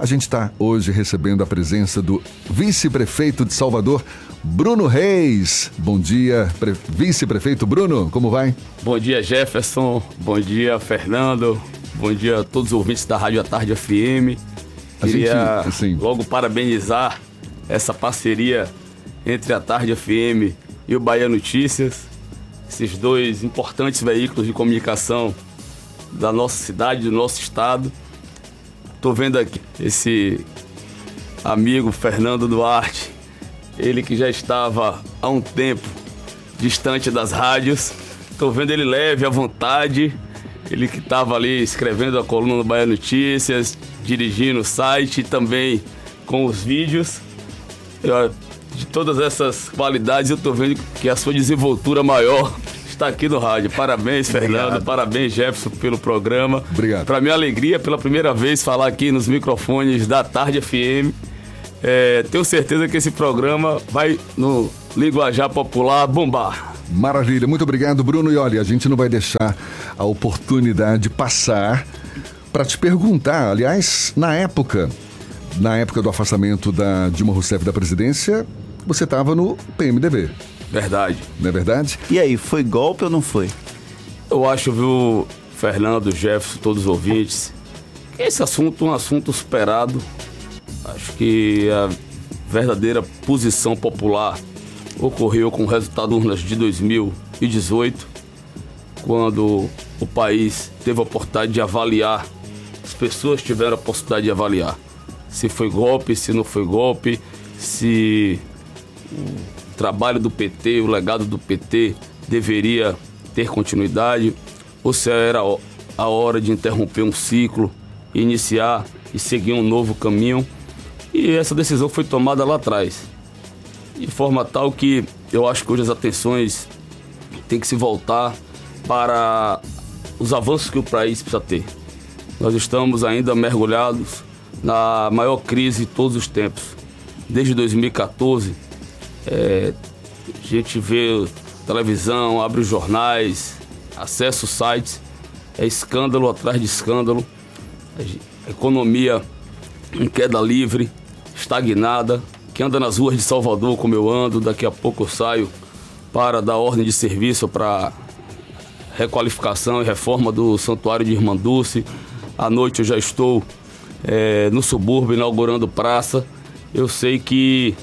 A gente está hoje recebendo a presença do vice-prefeito de Salvador, Bruno Reis. Bom dia, pre... vice-prefeito Bruno, como vai? Bom dia, Jefferson. Bom dia, Fernando. Bom dia a todos os ouvintes da Rádio à Tarde FM. A Queria gente, assim... logo parabenizar essa parceria entre a Tarde FM e o Bahia Notícias, esses dois importantes veículos de comunicação da nossa cidade, do nosso estado. Estou vendo aqui esse amigo Fernando Duarte, ele que já estava há um tempo distante das rádios. Estou vendo ele leve, à vontade. Ele que estava ali escrevendo a coluna do Bahia Notícias, dirigindo o site também com os vídeos. Eu, de todas essas qualidades, eu estou vendo que a sua desenvoltura maior está aqui no rádio. Parabéns, Obrigado. Fernando. Parabéns, Jefferson, pelo programa. Obrigado. Para minha alegria, pela primeira vez, falar aqui nos microfones da Tarde FM. É, tenho certeza que esse programa vai, no linguajar popular, bombar. Maravilha, muito obrigado, Bruno. E olha, a gente não vai deixar a oportunidade passar para te perguntar. Aliás, na época, na época do afastamento da Dilma Rousseff da presidência, você estava no PMDB. Verdade. Não é verdade? E aí, foi golpe ou não foi? Eu acho, viu, Fernando, Jefferson, todos os ouvintes, que esse assunto é um assunto superado. Acho que a verdadeira posição popular ocorreu com o resultado urnas de 2018, quando o país teve a oportunidade de avaliar, as pessoas tiveram a possibilidade de avaliar se foi golpe, se não foi golpe, se trabalho do PT, o legado do PT deveria ter continuidade, ou se era a hora de interromper um ciclo, iniciar e seguir um novo caminho. E essa decisão foi tomada lá atrás, de forma tal que eu acho que hoje as atenções têm que se voltar para os avanços que o país precisa ter. Nós estamos ainda mergulhados na maior crise de todos os tempos. Desde 2014, é, a gente vê televisão, abre os jornais, acessa os sites, é escândalo atrás de escândalo, a economia em queda livre, estagnada, que anda nas ruas de Salvador como eu ando, daqui a pouco eu saio para dar ordem de serviço para requalificação e reforma do Santuário de Irmã Dulce. À noite eu já estou é, no subúrbio inaugurando praça. Eu sei que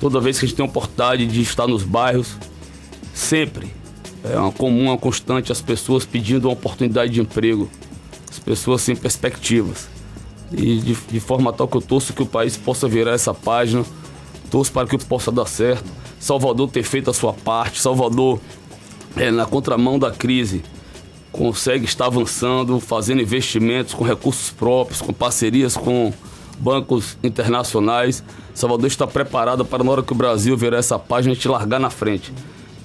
Toda vez que a gente tem a oportunidade de estar nos bairros, sempre é uma comum, uma constante as pessoas pedindo uma oportunidade de emprego, as pessoas sem perspectivas. E de, de forma tal que eu torço que o país possa virar essa página, torço para que possa dar certo. Salvador ter feito a sua parte, Salvador, é, na contramão da crise, consegue estar avançando, fazendo investimentos com recursos próprios, com parcerias com bancos internacionais. Salvador está preparada para, na hora que o Brasil virar essa página, a gente largar na frente.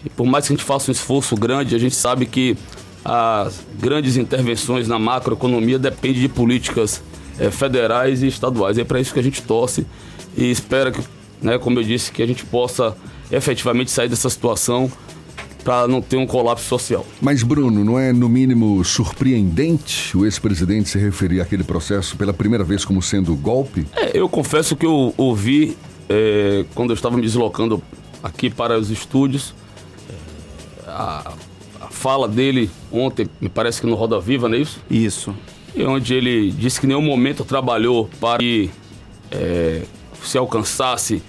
E por mais que a gente faça um esforço grande, a gente sabe que as grandes intervenções na macroeconomia dependem de políticas é, federais e estaduais. É para isso que a gente torce e espera que, né, como eu disse, que a gente possa efetivamente sair dessa situação para não ter um colapso social. Mas, Bruno, não é no mínimo surpreendente o ex-presidente se referir àquele processo pela primeira vez como sendo golpe? É, eu confesso que eu ouvi é, quando eu estava me deslocando aqui para os estúdios. É, a, a, fala dele ontem, me parece que no Roda Viva, não é isso? Isso. E onde ele disse que em nenhum momento trabalhou para que é, se alcançasse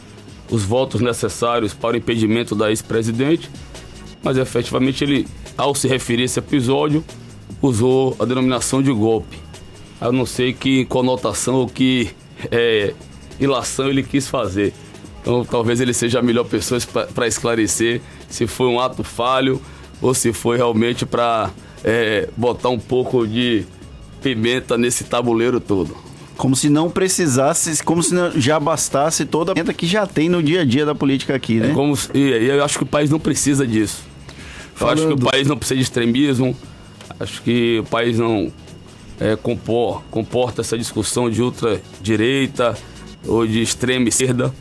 os votos necessários para o impedimento da ex-presidente mas efetivamente ele, ao se referir a esse episódio, usou a denominação de golpe. Eu não sei que conotação ou que é, ilação ele quis fazer. Então talvez ele seja a melhor pessoa para esclarecer se foi um ato falho ou se foi realmente para é, botar um pouco de pimenta nesse tabuleiro todo. Como se não precisasse, como se não, já bastasse toda a pimenta que já tem no dia a dia da política aqui, né? É como, e eu acho que o país não precisa disso. Falando... Eu acho que o país não precisa de extremismo, acho que o país não é, compor, comporta essa discussão de ultradireita ou de extrema esquerda.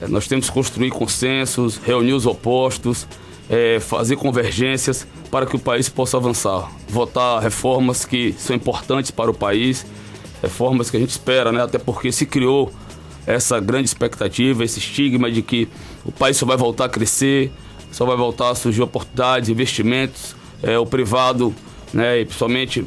É, nós temos que construir consensos, reunir os opostos, é, fazer convergências para que o país possa avançar. Votar reformas que são importantes para o país, reformas que a gente espera, né? Até porque se criou essa grande expectativa, esse estigma de que o país só vai voltar a crescer, só vai voltar a surgir oportunidades, investimentos, é, o privado, né, e principalmente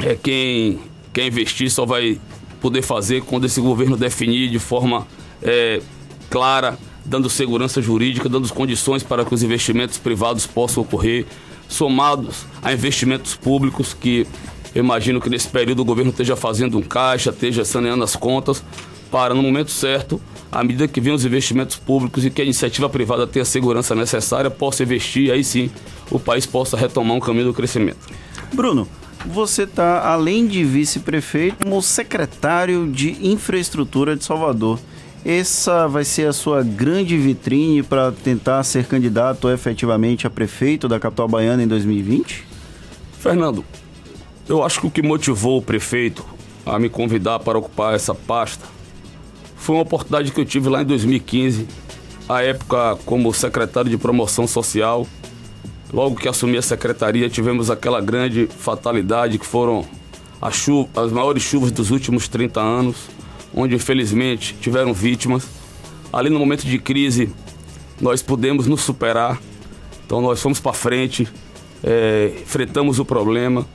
é, quem quer investir só vai poder fazer quando esse governo definir de forma é, clara, dando segurança jurídica, dando condições para que os investimentos privados possam ocorrer, somados a investimentos públicos que eu imagino que nesse período o governo esteja fazendo um caixa, esteja saneando as contas, para, no momento certo, à medida que vêm os investimentos públicos e que a iniciativa privada tenha a segurança necessária, possa investir, aí sim o país possa retomar um caminho do crescimento. Bruno, você está, além de vice-prefeito, como secretário de Infraestrutura de Salvador. Essa vai ser a sua grande vitrine para tentar ser candidato efetivamente a prefeito da capital baiana em 2020? Fernando, eu acho que o que motivou o prefeito a me convidar para ocupar essa pasta foi uma oportunidade que eu tive lá em 2015, a época como secretário de promoção social. Logo que assumi a secretaria, tivemos aquela grande fatalidade que foram as, chuva, as maiores chuvas dos últimos 30 anos, onde infelizmente tiveram vítimas. Ali no momento de crise, nós pudemos nos superar, então nós fomos para frente, é, enfrentamos o problema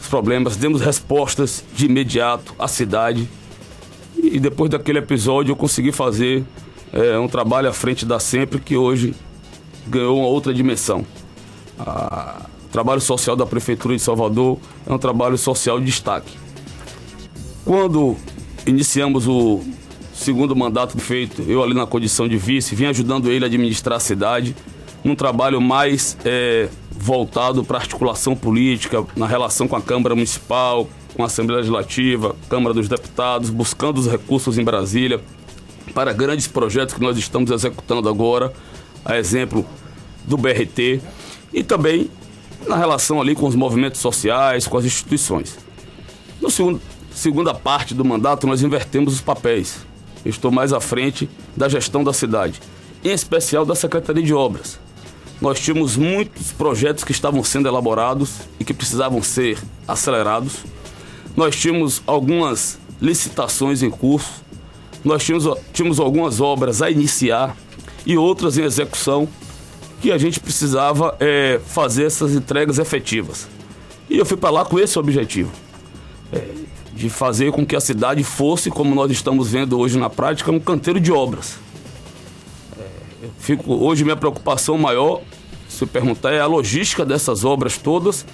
os problemas, demos respostas de imediato à cidade. E depois daquele episódio eu consegui fazer é, um trabalho à frente da Sempre que hoje ganhou uma outra dimensão. O trabalho social da Prefeitura de Salvador é um trabalho social de destaque. Quando iniciamos o segundo mandato feito, eu ali na condição de vice, vim ajudando ele a administrar a cidade, num trabalho mais é, voltado para articulação política, na relação com a Câmara Municipal, com a Assembleia Legislativa, Câmara dos Deputados, buscando os recursos em Brasília para grandes projetos que nós estamos executando agora, a exemplo do BRT, e também na relação ali com os movimentos sociais, com as instituições. No segundo, segunda parte do mandato, nós invertemos os papéis. Estou mais à frente da gestão da cidade, em especial da Secretaria de Obras nós tínhamos muitos projetos que estavam sendo elaborados e que precisavam ser acelerados. Nós tínhamos algumas licitações em curso, nós tínhamos, tínhamos algumas obras a iniciar e outras em execução que a gente precisava é, fazer essas entregas efetivas. E eu fui para lá com esse objetivo. É, de fazer com que a cidade fosse, como nós estamos vendo hoje na prática, um canteiro de obras. Fico, hoje minha preocupação maior, se perguntar, é a logística dessas obras todas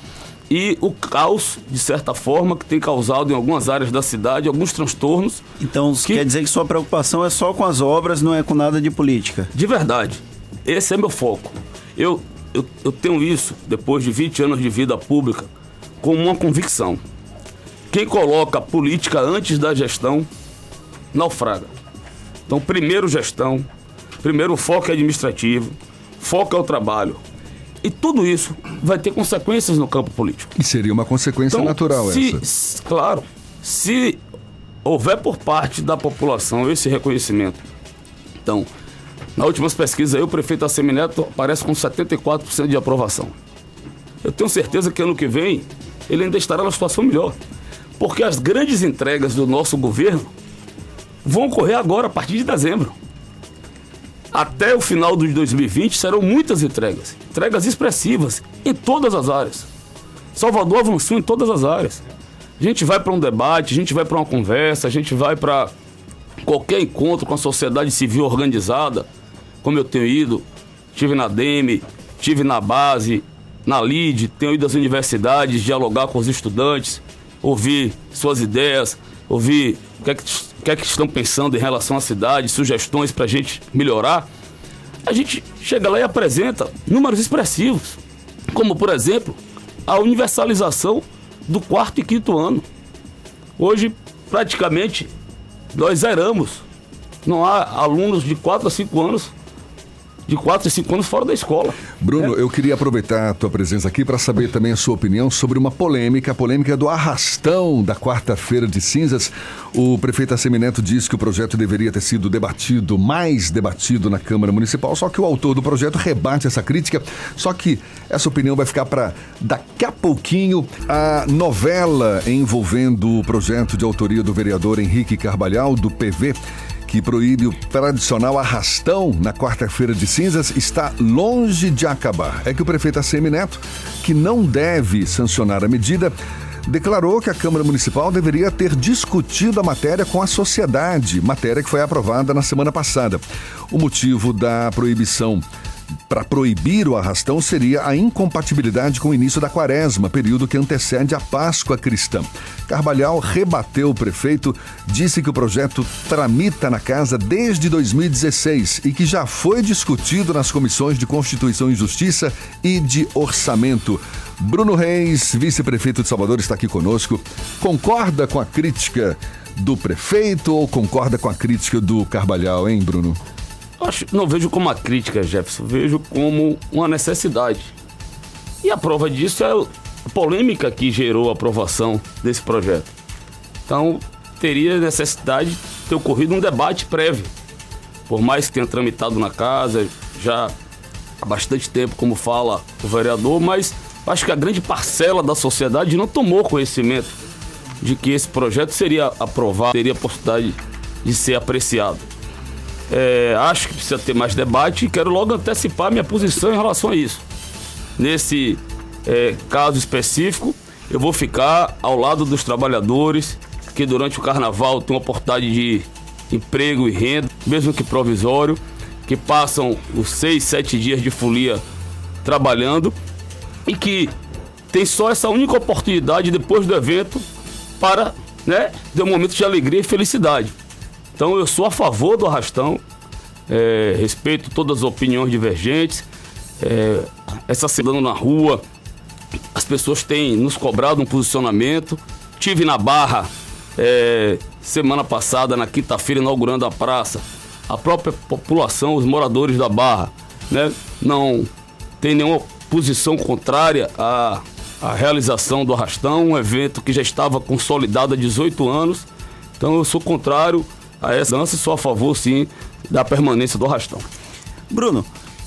e o caos, de certa forma, que tem causado em algumas áreas da cidade alguns transtornos. Então, que... quer dizer que sua preocupação é só com as obras, não é com nada de política? De verdade. Esse é meu foco. Eu, eu, eu tenho isso, depois de 20 anos de vida pública, como uma convicção. Quem coloca a política antes da gestão, naufraga. Então, primeiro gestão, Primeiro, o foco é administrativo, foco é o trabalho. E tudo isso vai ter consequências no campo político. E seria uma consequência então, natural se, essa. Claro. Se houver por parte da população esse reconhecimento. Então, nas últimas pesquisas aí, o prefeito Assemineto aparece com 74% de aprovação. Eu tenho certeza que ano que vem ele ainda estará numa situação melhor. Porque as grandes entregas do nosso governo vão ocorrer agora, a partir de dezembro até o final de 2020 serão muitas entregas. Entregas expressivas em todas as áreas. Salvador avançou em todas as áreas. A gente vai para um debate, a gente vai para uma conversa, a gente vai para qualquer encontro com a sociedade civil organizada, como eu tenho ido. Tive na DEME, tive na base, na LID, tenho ido às universidades, dialogar com os estudantes, ouvir suas ideias, ouvir o que é que que é que estão pensando em relação à cidade, sugestões para a gente melhorar, a gente chega lá e apresenta números expressivos, como por exemplo a universalização do quarto e quinto ano. Hoje, praticamente, nós zeramos. Não há alunos de 4 a 5 anos de 4 e 5 anos fora da escola. Bruno, é. eu queria aproveitar a tua presença aqui para saber também a sua opinião sobre uma polêmica, a polêmica do arrastão da quarta-feira de cinzas. O prefeito Assemineto disse que o projeto deveria ter sido debatido, mais debatido na Câmara Municipal, só que o autor do projeto rebate essa crítica, só que essa opinião vai ficar para daqui a pouquinho. A novela envolvendo o projeto de autoria do vereador Henrique Carvalhal, do PV, que proíbe o tradicional arrastão na quarta-feira de cinzas, está longe de acabar. É que o prefeito ACM Neto, que não deve sancionar a medida, declarou que a Câmara Municipal deveria ter discutido a matéria com a sociedade, matéria que foi aprovada na semana passada. O motivo da proibição para proibir o arrastão seria a incompatibilidade com o início da quaresma, período que antecede a Páscoa cristã. Carvalhal rebateu o prefeito, disse que o projeto tramita na casa desde 2016 e que já foi discutido nas comissões de Constituição e Justiça e de Orçamento. Bruno Reis, vice-prefeito de Salvador, está aqui conosco. Concorda com a crítica do prefeito ou concorda com a crítica do Carvalhal, hein, Bruno? Acho, não vejo como uma crítica, Jefferson, vejo como uma necessidade. E a prova disso é a polêmica que gerou a aprovação desse projeto. Então, teria necessidade de ter ocorrido um debate prévio. Por mais que tenha tramitado na casa, já há bastante tempo, como fala o vereador, mas acho que a grande parcela da sociedade não tomou conhecimento de que esse projeto seria aprovado, teria possibilidade de ser apreciado. É, acho que precisa ter mais debate e quero logo antecipar minha posição em relação a isso. Nesse é, caso específico, eu vou ficar ao lado dos trabalhadores que durante o carnaval têm uma oportunidade de emprego e renda, mesmo que provisório, que passam os seis, sete dias de folia trabalhando e que tem só essa única oportunidade depois do evento para né, ter um momento de alegria e felicidade. Então eu sou a favor do arrastão, é, respeito todas as opiniões divergentes. É, essa semana na rua, as pessoas têm nos cobrado um posicionamento. Tive na Barra é, semana passada, na quinta-feira, inaugurando a praça. A própria população, os moradores da Barra, né, não tem nenhuma posição contrária à, à realização do Arrastão, um evento que já estava consolidado há 18 anos. Então eu sou contrário a essa dança, sou a favor, sim, da permanência do arrastão. Bruno,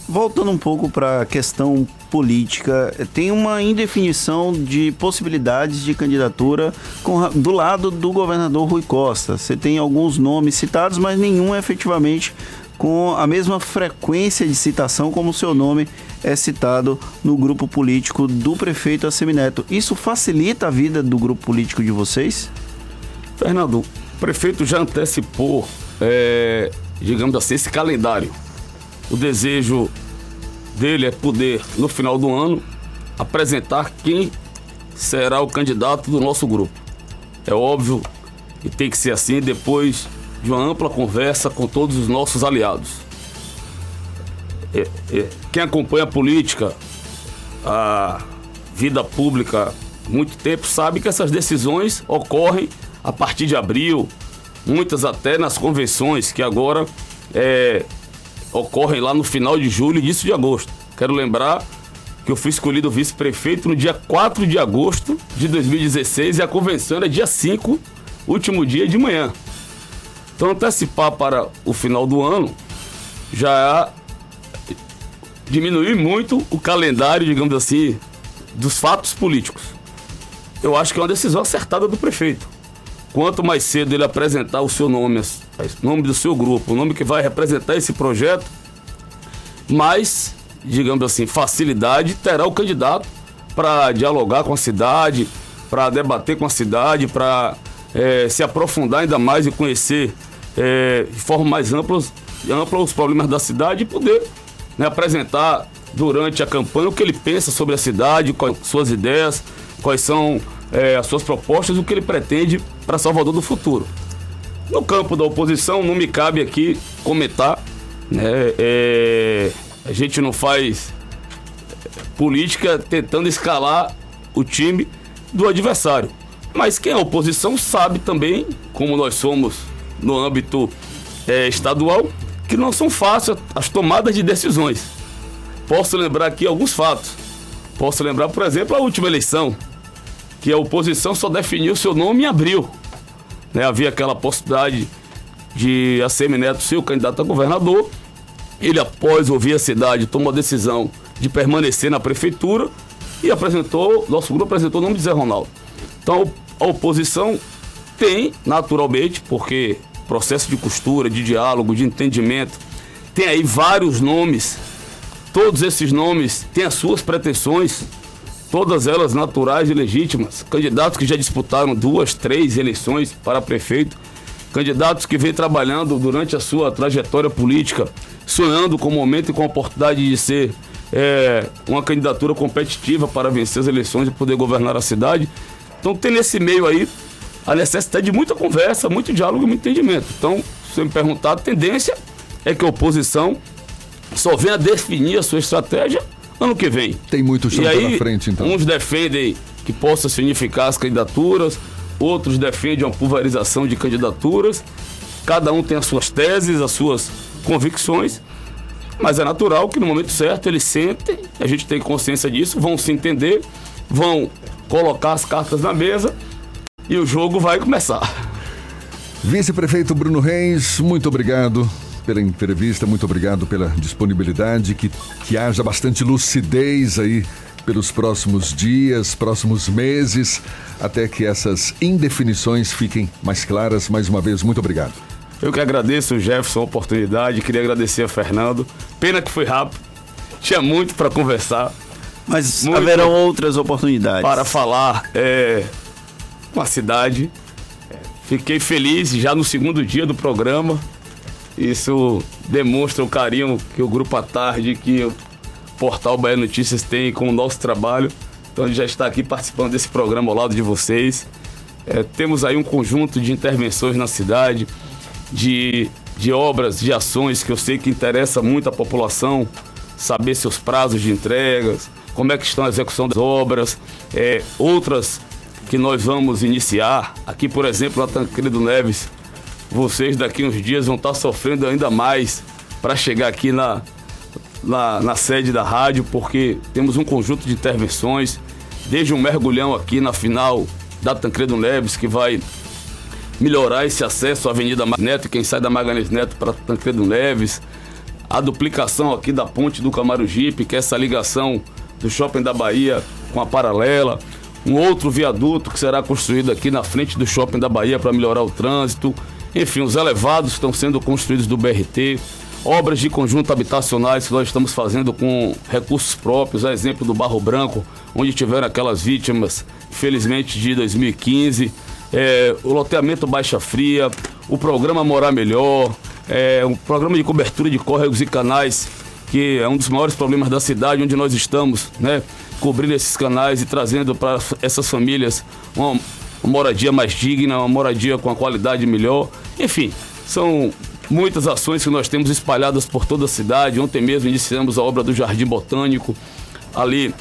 voltando um pouco para a questão política, tem uma indefinição de possibilidades de candidatura com, do lado do governador Rui Costa. Você tem alguns nomes citados, mas nenhum efetivamente com a mesma frequência de citação como o seu nome é citado no grupo político do prefeito Assemineto. Isso facilita a vida do grupo político de vocês? Fernando, o prefeito já antecipou, é, digamos assim, esse calendário. O desejo dele é poder, no final do ano, apresentar quem será o candidato do nosso grupo. É óbvio que tem que ser assim depois de uma ampla conversa com todos os nossos aliados. É, é, quem acompanha a política, a vida pública muito tempo, sabe que essas decisões ocorrem a partir de abril, muitas até nas convenções que agora é, ocorrem lá no final de julho e início de agosto. Quero lembrar que eu fui escolhido vice-prefeito no dia 4 de agosto de 2016 e a convenção é dia 5, último dia de manhã. Então antecipar para o final do ano já diminuir muito o calendário, digamos assim, dos fatos políticos. Eu acho que é uma decisão acertada do prefeito. Quanto mais cedo ele apresentar o seu nome, o nome do seu grupo, o nome que vai representar esse projeto, mais, digamos assim, facilidade terá o candidato para dialogar com a cidade, para debater com a cidade, para é, se aprofundar ainda mais e conhecer é, de forma mais ampla, ampla os problemas da cidade e poder né, apresentar durante a campanha o que ele pensa sobre a cidade, quais suas ideias, quais são é, as suas propostas, o que ele pretende para Salvador do futuro. No campo da oposição, não me cabe aqui comentar, né? É, a gente não faz política tentando escalar o time do adversário. Mas quem é oposição sabe também, como nós somos no âmbito é, estadual, que não são fáceis as tomadas de decisões. Posso lembrar aqui alguns fatos. Posso lembrar, por exemplo, a última eleição, que a oposição só definiu seu nome em abril. Né? Havia aquela possibilidade de ACM Neto ser o candidato a governador. Ele, após ouvir a cidade, tomou a decisão de permanecer na prefeitura e apresentou, nosso grupo apresentou o nome de Zé Ronaldo. Então, a oposição tem, naturalmente, porque processo de costura, de diálogo, de entendimento, tem aí vários nomes. Todos esses nomes têm as suas pretensões, todas elas naturais e legítimas. Candidatos que já disputaram duas, três eleições para prefeito, candidatos que vêm trabalhando durante a sua trajetória política, sonhando com o momento e com a oportunidade de ser é, uma candidatura competitiva para vencer as eleições e poder governar a cidade. Então tem nesse meio aí a necessidade de muita conversa, muito diálogo e muito entendimento. Então, se me perguntar, a tendência é que a oposição só venha definir a sua estratégia ano que vem. Tem muito chão pela frente, então. Uns defendem que possa significar as candidaturas, outros defendem uma pulverização de candidaturas. Cada um tem as suas teses, as suas convicções, mas é natural que no momento certo eles sentem, a gente tem consciência disso, vão se entender, vão colocar as cartas na mesa e o jogo vai começar. Vice-prefeito Bruno Reis, muito obrigado pela entrevista, muito obrigado pela disponibilidade, que, que haja bastante lucidez aí pelos próximos dias, próximos meses, até que essas indefinições fiquem mais claras. Mais uma vez, muito obrigado. Eu que agradeço, Jefferson, a oportunidade, queria agradecer a Fernando. Pena que foi rápido, tinha muito para conversar. Mas muito haverão outras oportunidades. Para falar é, com a cidade. Fiquei feliz já no segundo dia do programa. Isso demonstra o carinho que o Grupo à Tarde, que o Portal Bahia Notícias tem com o nosso trabalho. Então a gente já está aqui participando desse programa ao lado de vocês. É, temos aí um conjunto de intervenções na cidade, de, de obras, de ações que eu sei que interessa muito a população, saber seus prazos de entregas, como é que estão a execução das obras, é, outras que nós vamos iniciar. Aqui, por exemplo, na Tancredo Neves, vocês daqui uns dias vão estar sofrendo ainda mais para chegar aqui na, na, na, sede da rádio, porque temos um conjunto de intervenções, desde um mergulhão aqui na final da Tancredo Neves, que vai melhorar esse acesso à Avenida Neto, quem sai da Magalhães Neto para Tancredo Neves, a duplicação aqui da ponte do Camarugipe, que é essa ligação do Shopping da Bahia com a paralela, um outro viaduto que será construído aqui na frente do Shopping da Bahia para melhorar o trânsito, enfim, os elevados estão sendo construídos do BRT, obras de conjunto habitacionais que nós estamos fazendo com recursos próprios, a exemplo do Barro Branco, onde tiveram aquelas vítimas, felizmente, de 2015, é, o loteamento Baixa Fria, o programa Morar Melhor, é, um programa de cobertura de córregos e canais, que é um dos maiores problemas da cidade onde nós estamos, né? Cobrindo esses canais e trazendo para essas famílias uma, uma moradia mais digna, uma moradia com a qualidade melhor. Enfim, são muitas ações que nós temos espalhadas por toda a cidade. Ontem mesmo iniciamos a obra do Jardim Botânico, ali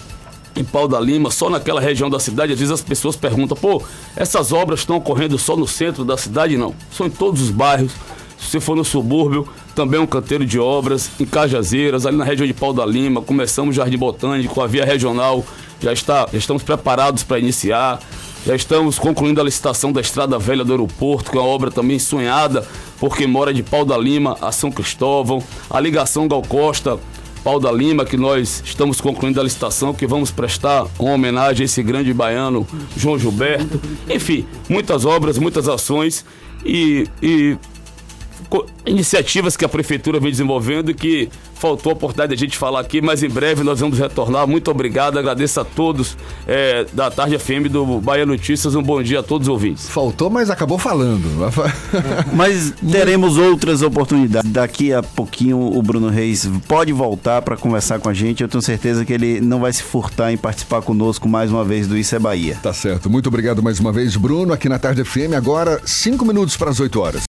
em Pau da Lima, só naquela região da cidade. Às vezes as pessoas perguntam, pô, essas obras estão ocorrendo só no centro da cidade? Não, são em todos os bairros. Se você for no subúrbio, também é um canteiro de obras, em Cajazeiras, ali na região de Pau da Lima, começamos o Jardim Botânico, a via regional, já, está, já estamos preparados para iniciar. Já estamos concluindo a licitação da Estrada Velha do Aeroporto, que é uma obra também sonhada por quem mora de Pau da Lima a São Cristóvão. A ligação Gal Costa, Pau da Lima, que nós estamos concluindo a licitação, que vamos prestar uma homenagem a esse grande baiano, João Gilberto. Enfim, muitas obras, muitas ações e, e iniciativas que a prefeitura vem desenvolvendo e que faltou a oportunidade de a gente falar aqui, mas em breve nós vamos retornar. Muito obrigado, agradeço a todos é, da Tarde FM do Bahia Notícias. Um bom dia a todos os ouvintes. Faltou, mas acabou falando. mas teremos outras oportunidades. Daqui a pouquinho o Bruno Reis pode voltar para conversar com a gente. Eu tenho certeza que ele não vai se furtar em participar conosco mais uma vez do Isso é Bahia. Tá certo. Muito obrigado mais uma vez, Bruno, aqui na Tarde FM. Agora, cinco minutos para as 8 horas.